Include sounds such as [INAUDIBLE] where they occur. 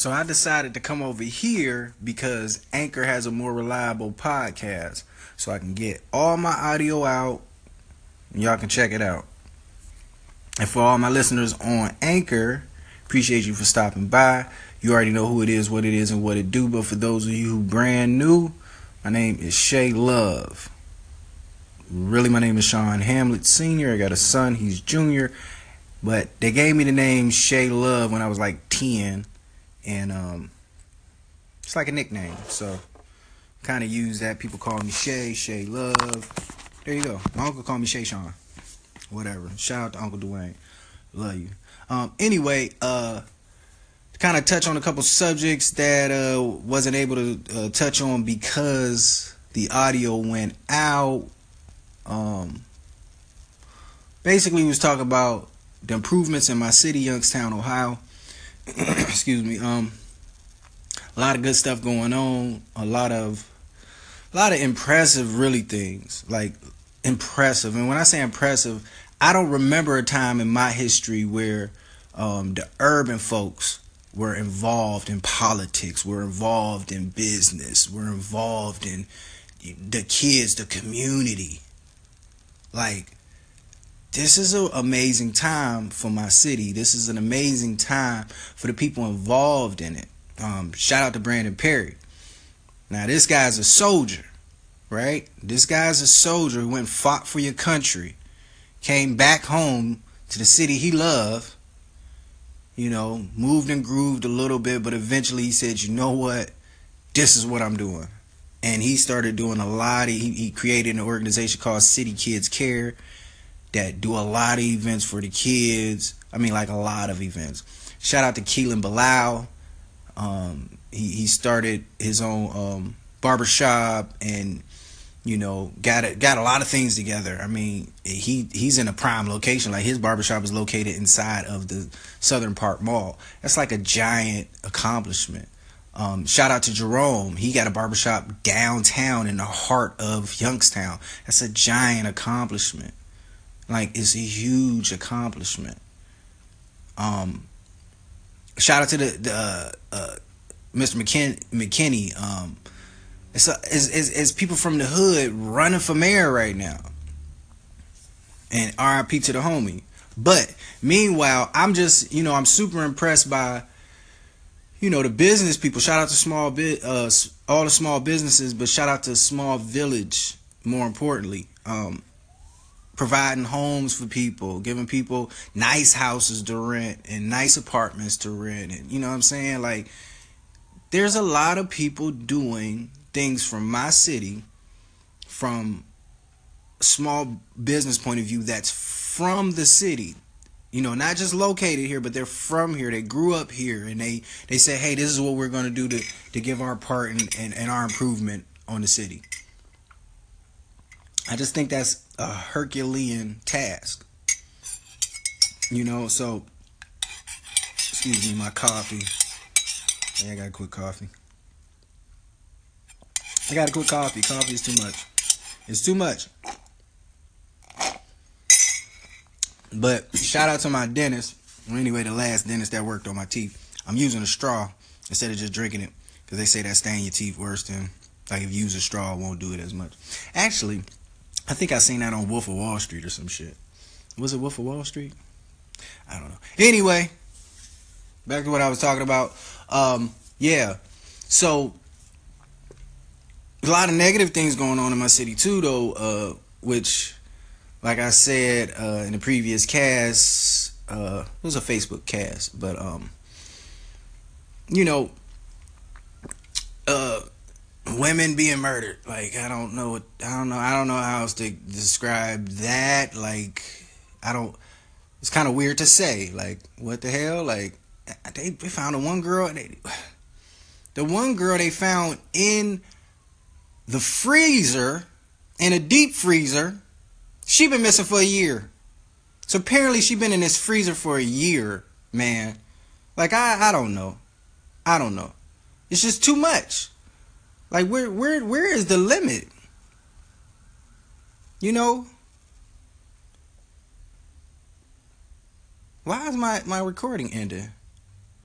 So I decided to come over here because Anchor has a more reliable podcast. So I can get all my audio out and y'all can check it out. And for all my listeners on Anchor, appreciate you for stopping by. You already know who it is, what it is, and what it do. But for those of you who brand new, my name is Shay Love. Really, my name is Sean Hamlet Sr. I got a son, he's junior. But they gave me the name Shay Love when I was like 10. And um, it's like a nickname. So kind of use that. People call me Shay, Shay Love. There you go. My uncle called me Shay Sean. Whatever. Shout out to Uncle Dwayne. Love you. Um, anyway, uh, kind of touch on a couple subjects that uh, wasn't able to uh, touch on because the audio went out. Um, basically, was talking about the improvements in my city, Youngstown, Ohio. [COUGHS] Excuse me. Um, a lot of good stuff going on. A lot of, a lot of impressive, really things like impressive. And when I say impressive, I don't remember a time in my history where um, the urban folks were involved in politics, were involved in business, were involved in the kids, the community. Like, this is an amazing time for my city. This is an amazing time for the people involved in it. Um, shout out to Brandon Perry. Now, this guy's a soldier, right? This guy's a soldier who went fought for your country, came back home to the city he loved, you know, moved and grooved a little bit, but eventually he said, you know what? This is what I'm doing. And he started doing a lot. He, he created an organization called City Kids Care that do a lot of events for the kids. I mean, like a lot of events. Shout out to Keelan Bilal. Um, he, he started his own um, barbershop and you know, got it, got a lot of things together. I mean, he he's in a prime location. Like his barbershop is located inside of the Southern Park Mall. That's like a giant accomplishment. Um, shout out to Jerome. He got a barbershop downtown in the heart of Youngstown. That's a giant accomplishment. Like it's a huge accomplishment. Um, shout out to the, the uh, uh, Mr. McKin- McKinney. Um, it's, a, it's, it's, it's people from the hood running for mayor right now. And RIP to the homie. But meanwhile, I'm just, you know, I'm super impressed by, you know, the business people. Shout out to small bit, uh, all the small businesses, but shout out to small village. More importantly, um, providing homes for people, giving people nice houses to rent and nice apartments to rent, and you know what I'm saying. Like, there's a lot of people doing things from my city, from small business point of view that's from the city. You know, not just located here, but they're from here. They grew up here and they, they say, hey, this is what we're going to do to, to give our part and, and, and our improvement on the city. I just think that's a Herculean task. You know, so, excuse me, my coffee. Yeah, I got a quick coffee. I gotta quit coffee. Coffee is too much. It's too much. But shout out to my dentist. anyway, the last dentist that worked on my teeth. I'm using a straw instead of just drinking it because they say that stain your teeth worse than like if you use a straw, it won't do it as much. Actually, I think I seen that on Wolf of Wall Street or some shit. Was it Wolf of Wall Street? I don't know. Anyway, back to what I was talking about. Um, yeah. So a lot of negative things going on in my city too, though. Uh, which, like I said uh, in the previous cast, uh, it was a Facebook cast, but um, you know, uh, women being murdered. Like I don't know what I don't know. I don't know how else to describe that. Like I don't. It's kind of weird to say. Like what the hell? Like they, they found a one girl. They, the one girl they found in the freezer in a deep freezer. She been missing for a year. So apparently she been in this freezer for a year, man. Like I I don't know. I don't know. It's just too much. Like where where where is the limit? You know? Why is my my recording ending?